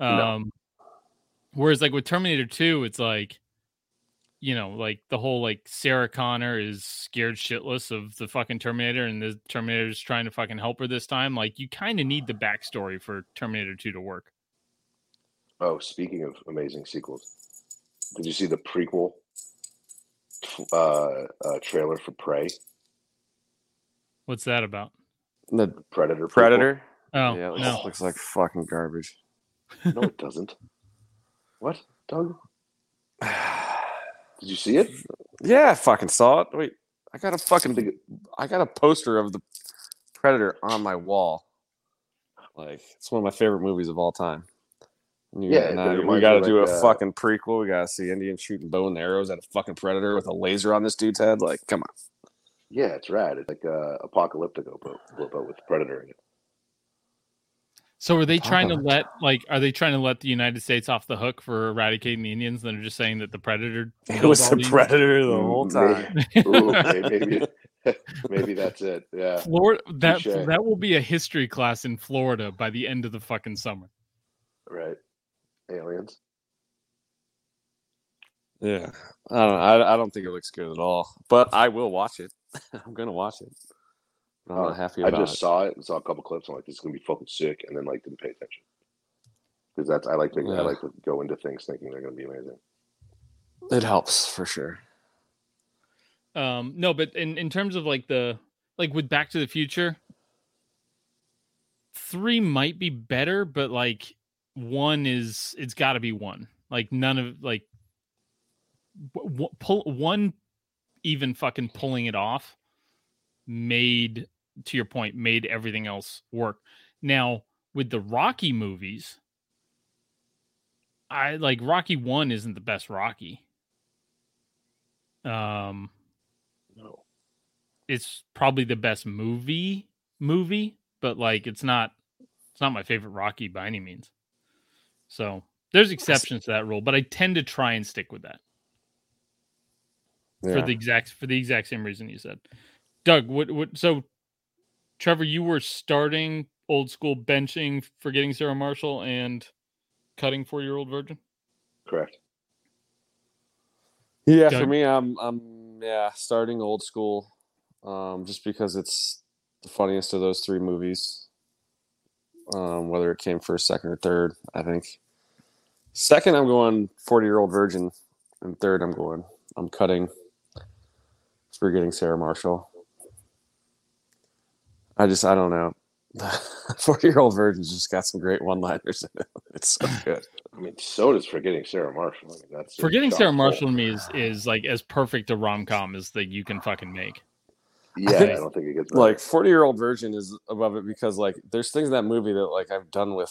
No. Um whereas like with Terminator 2, it's like you know, like the whole like Sarah Connor is scared shitless of the fucking Terminator and the Terminator is trying to fucking help her this time. Like you kind of need the backstory for Terminator 2 to work. oh, speaking of amazing sequels, did you see the prequel uh, uh, trailer for Prey, What's that about? The Predator? prequel? Predator? Oh, yeah, it looks, no. looks like fucking garbage. No, it doesn't. What, Doug? Did you see it? yeah, I fucking saw it. Wait, I got a fucking I got a poster of the Predator on my wall. Like it's one of my favorite movies of all time. You- Yeah, I- we got to do like, a uh, fucking prequel. We got to see Indians shooting bow and arrows at a fucking predator with a laser on this dude's head. Like, come on. Yeah, it's rad. It's like uh, Apocalypto, but, but with Predator in it. So are they trying to let like are they trying to let the United States off the hook for eradicating the Indians? Then they're just saying that the predator It was the the predator the Mm, whole time. Ooh, maybe, Maybe that's it. Yeah. Florida that Touche. that will be a history class in Florida by the end of the fucking summer. Right. Aliens. Yeah, I don't. I, I don't think it looks good at all. But I will watch it. I'm gonna watch it. I'm not happy I just it. saw it and saw a couple clips. I'm like, this is gonna be fucking sick, and then like didn't pay attention because that's I like to Yeah. I like to go into things thinking they're gonna be amazing. It helps for sure. Um, no, but in in terms of like the like with Back to the Future, three might be better, but like one is it's got to be one. Like none of like w- w- pull one even fucking pulling it off made to your point made everything else work. Now with the Rocky movies, I like Rocky one isn't the best Rocky. Um No. it's probably the best movie movie, but like it's not it's not my favorite Rocky by any means. So there's exceptions to that rule, but I tend to try and stick with that Yeah. for the exact for the exact same reason you said. Doug, what what so Trevor, you were starting old school benching, forgetting Sarah Marshall and cutting four year old virgin? Correct. Yeah, Doug? for me, I'm I'm yeah starting old school, um, just because it's the funniest of those three movies. Um, whether it came first, second, or third, I think. Second, I'm going Forty Year Old Virgin, and third, I'm going I'm cutting. Forgetting Sarah Marshall. I just I don't know. Forty Year Old Virgin's just got some great one liners in it. It's so good. I mean, so does forgetting Sarah Marshall. I mean, that's Forgetting Sarah. Marshall to me is is like as perfect a rom com as that you can fucking make. Yeah, I, think- don't think it gets better. like 40 year old virgin is above it because like there's things in that movie that like i've done with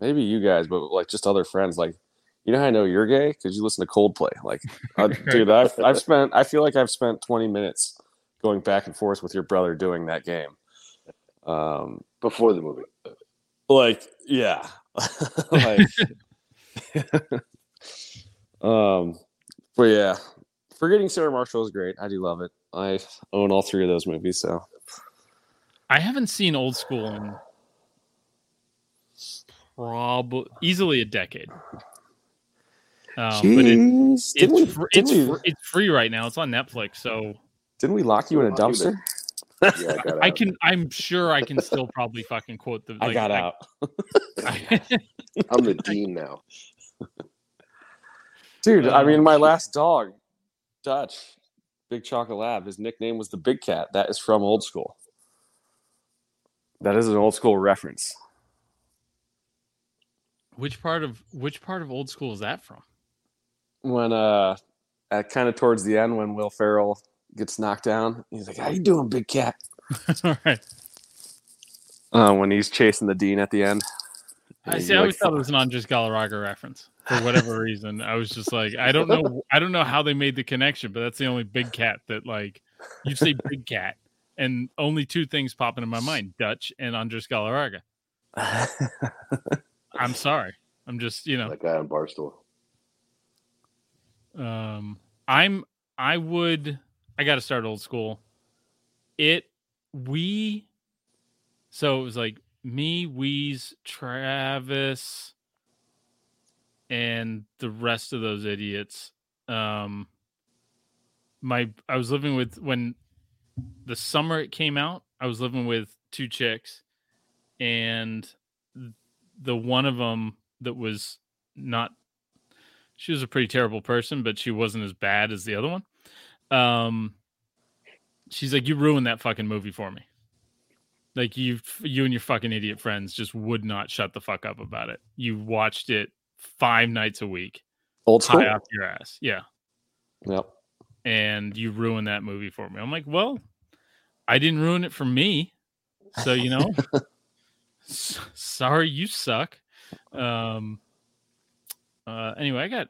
maybe you guys but like just other friends like you know how i know you're gay because you listen to coldplay like uh, dude I've, I've spent i feel like i've spent 20 minutes going back and forth with your brother doing that game um before the movie. like yeah like um but yeah forgetting sarah marshall is great i do love it i own all three of those movies so I haven't seen old school in probably easily a decade. Um, but it, Jeez. didn't, we, it's fr- it's we, fr- it's free right now. It's on Netflix, so didn't we lock you in a Lock you dumpster Yeah, I I can. I'm sure I can still probably fucking quote the. i like, got out I'm the dean now. dude i mean my last dog dutch big chocolate lab his nickname was the big cat that is from old school that is an old school reference which part of which part of old school is that from? when uh at kind of towards the end when will ferrell gets knocked down he's like how you doing big cat All right. uh, when he's chasing the dean at the end I see. I always thought it was an Andres Galarraga reference for whatever reason. I was just like, I don't know. I don't know how they made the connection, but that's the only big cat that like you say big cat, and only two things pop into my mind: Dutch and Andres Galarraga. I'm sorry. I'm just you know. That guy on Barstool. Um, I'm. I would. I got to start old school. It. We. So it was like me, Wheeze, Travis, and the rest of those idiots. Um. My. I was living with when the summer it came out. I was living with two chicks, and the one of them that was not she was a pretty terrible person, but she wasn't as bad as the other one. Um, she's like, "You ruined that fucking movie for me." Like you, you and your fucking idiot friends just would not shut the fuck up about it. You watched it five nights a week, old school high off your ass, yeah, yep and you ruined that movie for me. I'm like, well, I didn't ruin it for me, so you know, s- sorry, you suck. Um. Uh. Anyway, I got.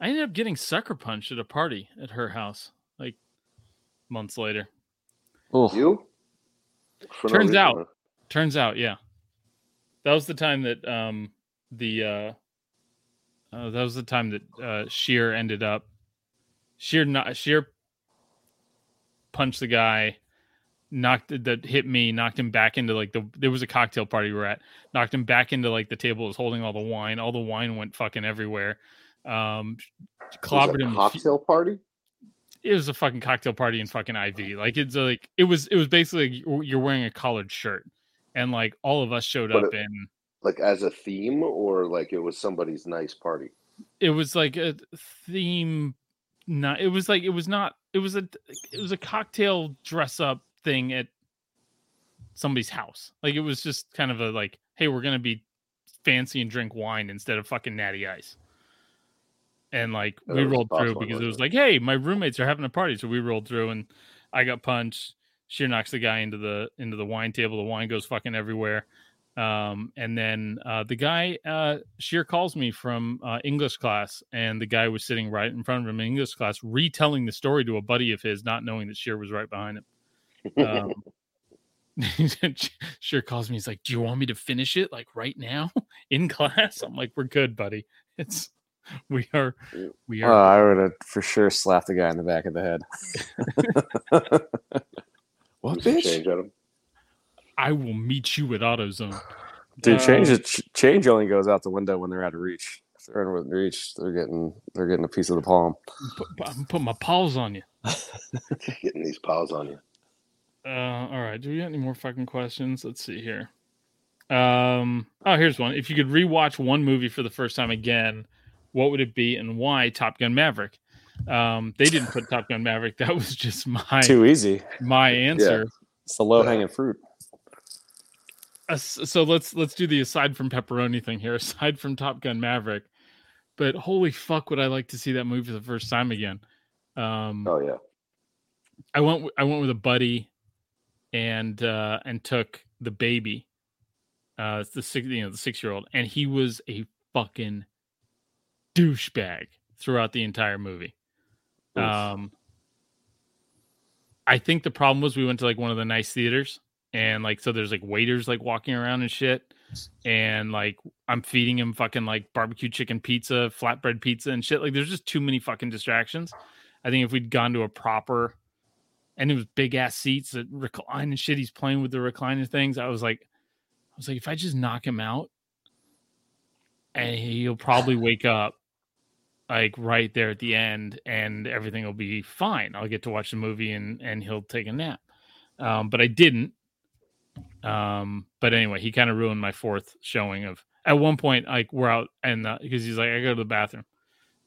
I ended up getting sucker punched at a party at her house, like months later. oh You? For Turns reason, out- Turns out, yeah, that was the time that um the uh, uh that was the time that uh Sheer ended up Sheer not Sheer punched the guy, knocked that hit me, knocked him back into like the there was a cocktail party we were at, knocked him back into like the table was holding all the wine. All the wine went fucking everywhere. Um, clobbered him. cocktail party. It was a fucking cocktail party in fucking IV. Like it's like it was. It was basically like you're wearing a collared shirt, and like all of us showed But up it- in. Like as a theme, or like it was somebody's nice party. It was like a theme. Not. It was like it was not. It was a. It was a cocktail dress up thing at somebody's house. Like it was just kind of a like, hey, we're gonna be fancy and drink wine instead of fucking natty ice. And like we rolled through because it was like, hey, my roommates are having a party, so we rolled through and I got punched. Sheer knocks the guy into the into the wine table. The wine goes fucking everywhere. Um, and then uh, the guy uh, Sheer calls me from uh, English class, and the guy was sitting right in front of him in English class, retelling the story to a buddy of his, not knowing that Sheer was right behind him. Um, Sheer calls me. He's like, "Do you want me to finish it like right now in class?" I'm like, "We're good, buddy. It's we are we are Oh, are." I would have for sure slapped the guy in the back of the head. what Threw bitch? change at him. I will meet you at AutoZone. Dude, change Um, it. ch- Change only goes out the window when they're out of reach. If they're in with reach, they're getting they're getting a piece of the palm. put, i'm putting my paws on you. Getting these paws on you. Uh, all right. Do we got any more fucking questions? Let's see here. Um. Oh, here's one. If you could rewatch one movie for the first time again, what would it be and why? Top Gun Maverick. Um, they didn't put Top Gun Maverick. That was just my Too easy. my answer. It's the low hanging fruit. Uh, so let's let's do the aside from pepperoni thing here. Aside from Top Gun Maverick, but holy fuck, would I like to see that movie for the first time again? Um, Oh yeah. I went I went with a buddy, and uh, and took the baby, uh, the six you know the six year old, and he was a fucking douchebag throughout the entire movie. Oof. Um, I think the problem was we went to like one of the nice theaters, and like so there's like waiters like walking around and shit, and like I'm feeding him fucking like barbecue chicken pizza, flatbread pizza, and shit. Like there's just too many fucking distractions. I think if we'd gone to a proper, and it was big ass seats that recline and shit, he's playing with the recliner things. I was like, I was like, if I just knock him out, and he'll probably wake up like right there at the end and everything will be fine. I'll get to watch the movie and and he'll take a nap. Um, but I didn't. Um, but anyway, he kind of ruined my fourth showing of at one point, like we're out and uh, because he's like, I go to the bathroom,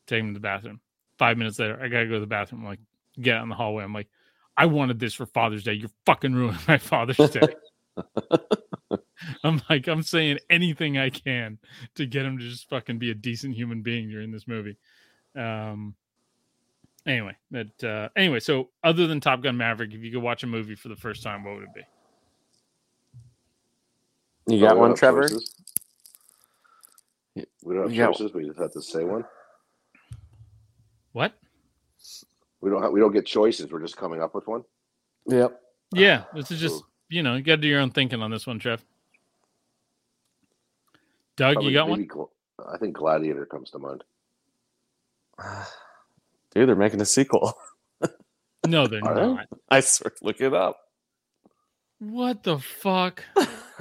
take him to the bathroom. Five minutes later, I gotta go to the bathroom. I'm like, get out in the hallway. I'm like, I wanted this for Father's Day. You're fucking ruining my Father's Day. I'm like, I'm saying anything I can to get him to just fucking be a decent human being during this movie. Um. Anyway, but uh, anyway, so other than Top Gun Maverick, if you could watch a movie for the first time, what would it be? You got Oh, we one, don't have Trevor? choices? We don't have Yeah. choices. We just have to say one. What? We don't. Have, we don't get choices. We're just coming up with one. Yep. Yeah, this is just you know, you got to do your own thinking on this one, Trev. Doug, Probably you got one? Gl- I think Gladiator comes to mind. Dude, they're making a sequel. No, they're Are they? not. I swear, look it up. What the fuck?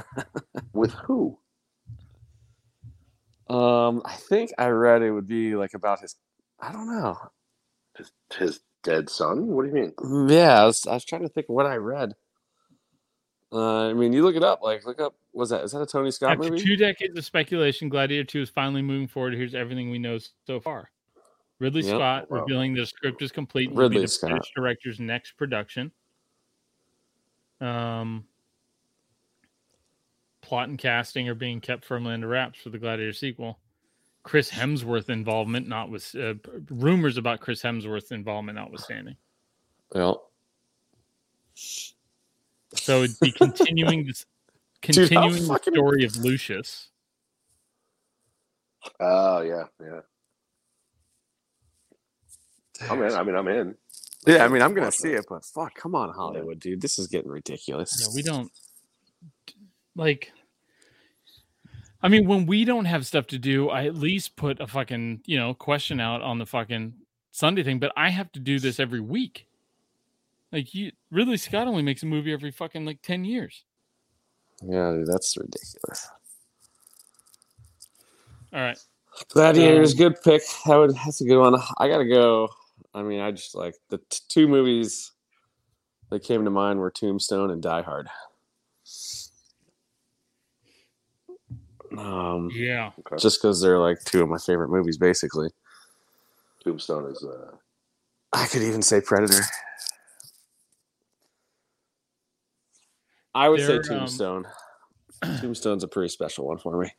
With who? Um, I think I read it would be like about his. I don't know. His, his dead son? What do you mean? Mm, Yeah, I was, I was trying to think what I read. Uh, I mean, you look it up. Like, look up. Was that is that a Tony Scott After movie? two decades of speculation, Gladiator 2 is finally moving forward. Here's everything we know so far. Ridley Yep. Scott Wow. revealing the script is complete. and will be Ridley the Scott. British director's next production. Um, plot and casting are being kept firmly under wraps for the Gladiator sequel. Chris Hemsworth involvement, not with uh, rumors about Chris Hemsworth's involvement, notwithstanding. Well, So it'd be continuing this, Dude, continuing the story of Lucius. Oh yeah, yeah. I'm in. I mean, I'm in. yeah. I mean, I'm gonna see it. it, but fuck, come on, Hollywood, dude. This is getting ridiculous. Yeah, we don't like. I mean, when we don't have stuff to do, I at least put a fucking you know question out on the fucking Sunday thing. But I have to do this every week. Like you, Ridley Scott only makes a movie every fucking like ten years. Yeah, dude, that's ridiculous. All right, Gladiators, Um, good pick. That would that's a good one. I gotta go. I mean, I just like the t- two movies that came to mind were Tombstone and Die Hard. Um, yeah, Okay. just because they're like two of my favorite movies, basically. Tombstone is uh, I could even say Predator. I would say um, Tombstone. Tombstone's a pretty special one for me.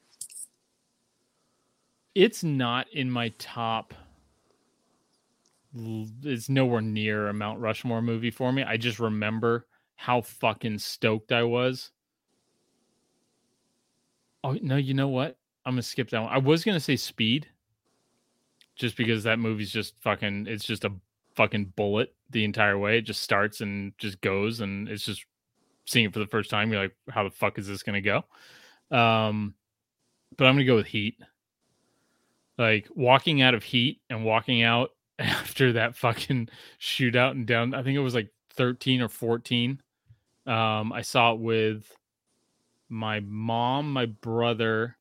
it's not in my top. It's nowhere near a Mount Rushmore movie for me. I just remember how fucking stoked I was. Oh no, you know what? I'm gonna skip that one. I was gonna say Speed, just because that movie's just fucking. It's just a fucking bullet the entire way. It just starts and just goes, and it's just seeing it for the first time. You're like, how the fuck is this gonna go? Um, but I'm gonna go with Heat. Like walking out of Heat and walking out after that fucking shootout and down. I think it was like 13 or 14. Um, I saw it with my mom, my brother,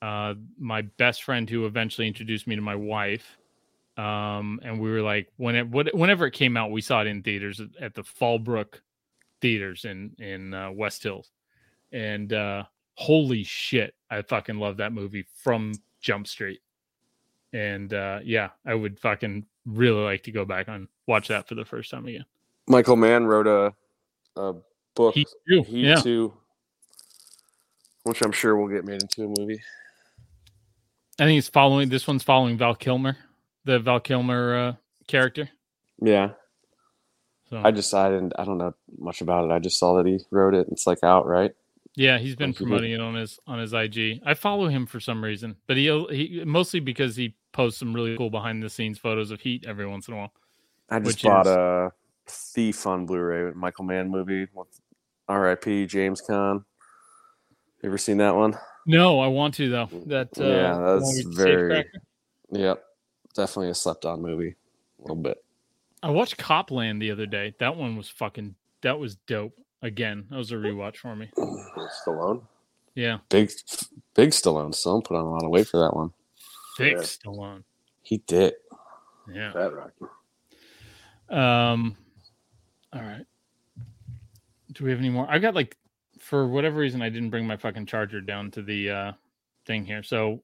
uh, my best friend who eventually introduced me to my wife. Um, and we were like, when it, whenever it came out, we saw it in theaters at, at the Fallbrook theaters in in uh, West Hills, and uh, holy shit, I fucking love that movie from Jump Street. And uh, yeah, I would fucking really like to go back and watch that for the first time again. Michael Mann wrote a a book, Heat two, Heat yeah. Two, which I'm sure will get made into a movie. I think it's following. This one's following Val Kilmer, the Val Kilmer uh, character. Yeah, So I just I didn't I don't know much about it. I just saw that he wrote it. It's like out right. yeah, he's been Like he did. promoting it on his on his IG. I follow him for some reason, but he he mostly because he posts some really cool behind the scenes photos of Heat every once in a while. I just bought is- a Thief on Blu-ray, Michael Mann movie with R.I.P. James Caan. You ever seen that one? No, I want to though. That uh, Yeah, that's very-. Yep, definitely a slept-on movie, a little bit. I watched Cop Land the other day. That one was fucking. That was dope. Again, that was a rewatch for me. Stallone. Yeah, Big, big Stallone. Stallone put on a lot of weight for that one. Big Yeah. Stallone. He did. Yeah. Fat Rocky. Um. All right. Do we have any more? I've got like, for whatever reason, I didn't bring my fucking charger down to the uh thing here. So,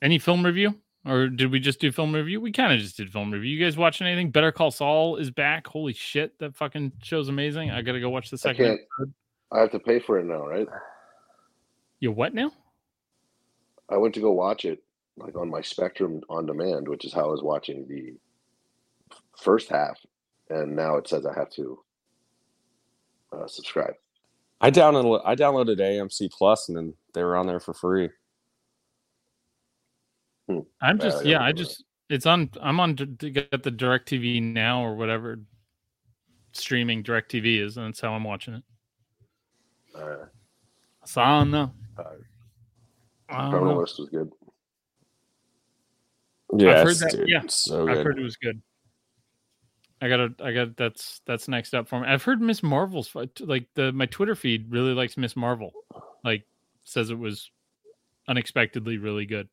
any film review, or did we just do film review? We kind of just did film review. You guys watching anything? Better Call Saul is back. Holy shit, that fucking show's amazing. I gotta go watch the second can't- episode. I have to pay for it now, right? You what now? I went to go watch it like on my Spectrum on demand, which is how I was watching the first half, and now it says I have to uh, subscribe. I downloaded. I downloaded AMC Plus, and then they were on there for free. I'm just I yeah, I just it's on I'm on d- to get the DirecTV now or whatever streaming DirecTV is, and that's how I'm watching it. Uh, So I don't know. uh, Terminal. List was good. Yeah, heard that- dude, yeah, so I've good. heard it was good. I gotta, I got that's that's next up for me. I've heard Ms. Marvel's like the my Twitter feed really likes Ms. Marvel, like says it was unexpectedly really good.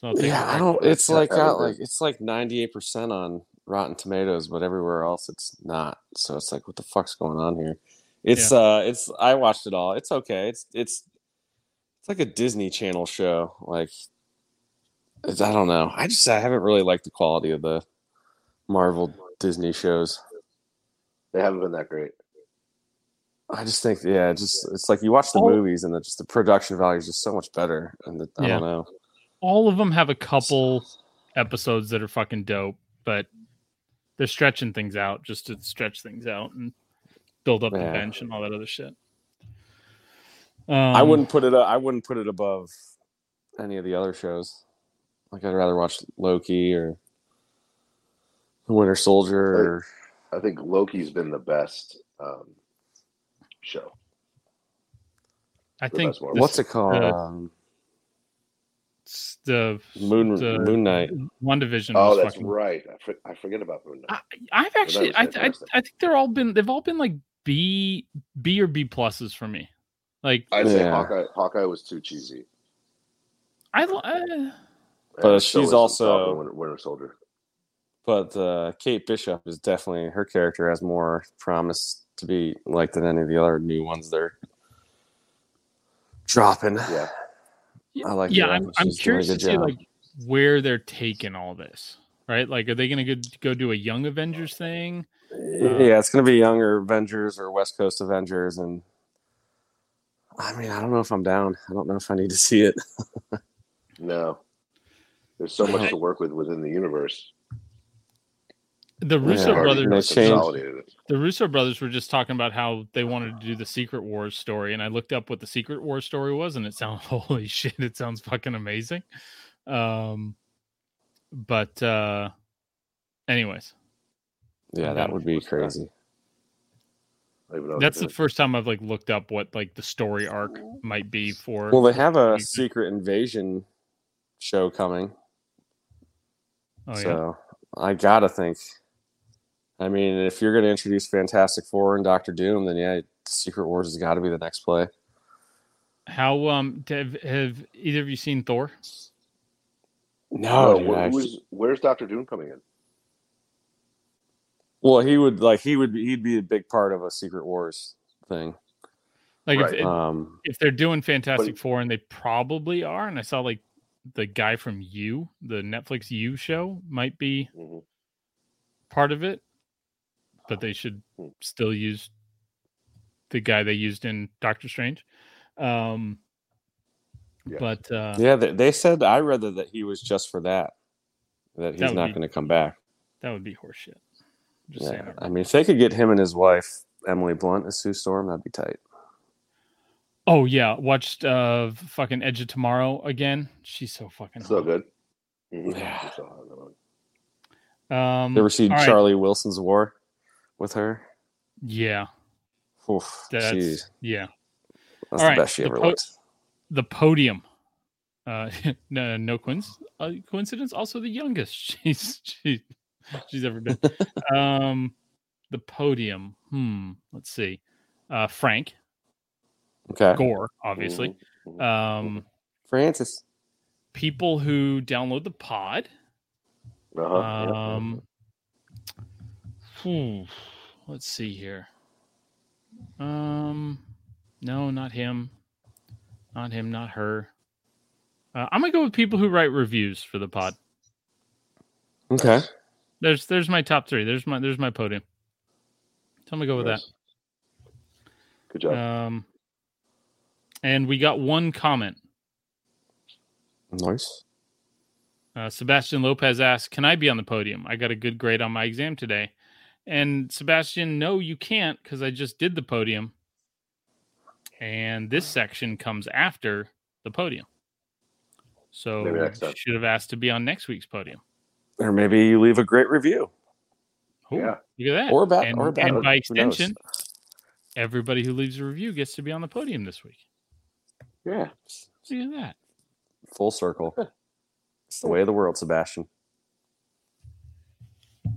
So I'll Yeah, it. I don't. It's like I got like it's like ninety eight percent on Rotten Tomatoes, but everywhere else it's not. So it's like, what the fuck's going on here? It's uh, it's I watched it all. It's okay. It's it's it's like a Disney Channel show. Like, it's, I don't know. I just I haven't really liked the quality of the Marvel Disney shows. They haven't been that great. I just think, yeah, just it's like you watch the movies and the, just the production value is just so much better. And the, I Yeah. don't know. All of them have a couple episodes that are fucking dope, but they're stretching things out just to stretch things out and build up the bench and all that other shit. Um, I wouldn't put it. I wouldn't put it above any of the other shows. Like I'd rather watch Loki or The Winter Soldier. Or, I think Loki's been the best um, show. I the think best one. what's it called? uh, um, s- the Moon the Moon Knight. WandaVision. Oh, was that's fucking, right. I, for, I forget about Moon Knight. I, I've actually, I, I. I think they're all been, they've all been like B, B or B pluses for me. Like I'd say Yeah. Hawkeye. Hawkeye was too cheesy. I, li- uh, But And she's was also- Winter, Winter Soldier. But uh, Kate Bishop is definitely her character has more promise to be like than any of the other new ones they're dropping. Yeah. I like. yeah, her. I I'm, I'm she's doing a curious to good see job. like where they're taking all this, right? Like, are they going to go, go do a Young Avengers thing? Uh, yeah, it's gonna be younger Avengers or West Coast Avengers, and I mean, I don't know if I'm down. I don't know if I need to see it. No. There's so much to work with within the universe. The Russo Yeah, brothers, they changed- the Russo brothers were just talking about how they wanted to do the Secret Wars story, and I looked up what the Secret Wars story was, and it sounds holy shit, it sounds fucking amazing. Um, but uh, anyways, Yeah, that would be crazy. I don't even know that's the first time I've like looked up what like the story arc might be for. Well, they have a Okay. secret invasion show coming, oh yeah, so I gotta think. I mean, if you're gonna introduce Fantastic Four and Doctor Doom, then yeah, Secret Wars has got to be the next play. how um have, have either of you seen Thor? No, No, dude, wh- who's- where's Doctor Doom coming in? well, he would like he would be, he'd be a big part of a Secret Wars thing. Like Right. if, if Um, if they're doing Fantastic But- Four, and they probably are, and I saw like the guy from You, the Netflix You show, might be Mhm. part of it, but they should Hmm. still use the guy they used in Doctor Strange. Um, Yes. But uh, yeah, they, they said I read that, that he was just for that. That he's That not going to come back. that would be horseshit. Just Yeah, saying. I mean, if they could get him and his wife Emily Blunt as Sue Storm, that'd be tight. Oh yeah, watched uh fucking Edge of Tomorrow again. She's so fucking So hot. good. Yeah. I saw that one. Um, You ever seen all right. Charlie Wilson's War with her? Yeah, Oof, that's jeez, yeah. that's all the right, best she the ever po- looked. the podium. Uh, no, no uh, coincidence. Also, the youngest she's she, she's ever been. um, the podium. Hmm. Let's see. Uh, Frank Okay, Gore, obviously. Mhm. Um, Francis. people who download the pod. Uh-huh. Um, hmm, let's see here. Um, no, not him. Not him. Not her. Uh, I'm gonna go with people who write reviews for the pod. Okay, There's there's my top three. There's my there's my podium. So I'm gonna go with Nice. Good job. Um, and we got one comment. nice. Uh, Sebastian Lopez asked, "Can I be on the podium? I got a good grade on my exam today." And Sebastian, no, you can't because I just did the podium, and this section comes after the podium. So Maybe next you should have asked to be on next week's podium. Or maybe you leave a great review, Ooh, Yeah. look at that. or bad, and, or bad. and by extension, everybody who leaves a review gets to be on the podium this week. yeah. Look at that. full circle. It's the way of the world, Sebastian.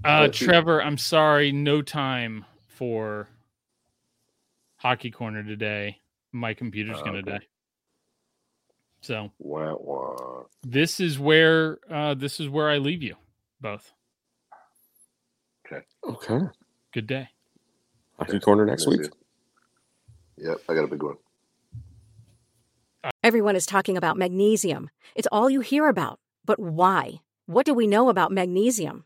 Uh, Trevor, I'm sorry, no time for hockey corner today. My computer's Oh, gonna okay. die. So Wah, wah. this is where uh, this is where I leave you both. Okay, Okay. Good day. hockey corner next week. Yep, I got a big one. Everyone is talking about magnesium. It's all you hear about. But why? What do we know about magnesium?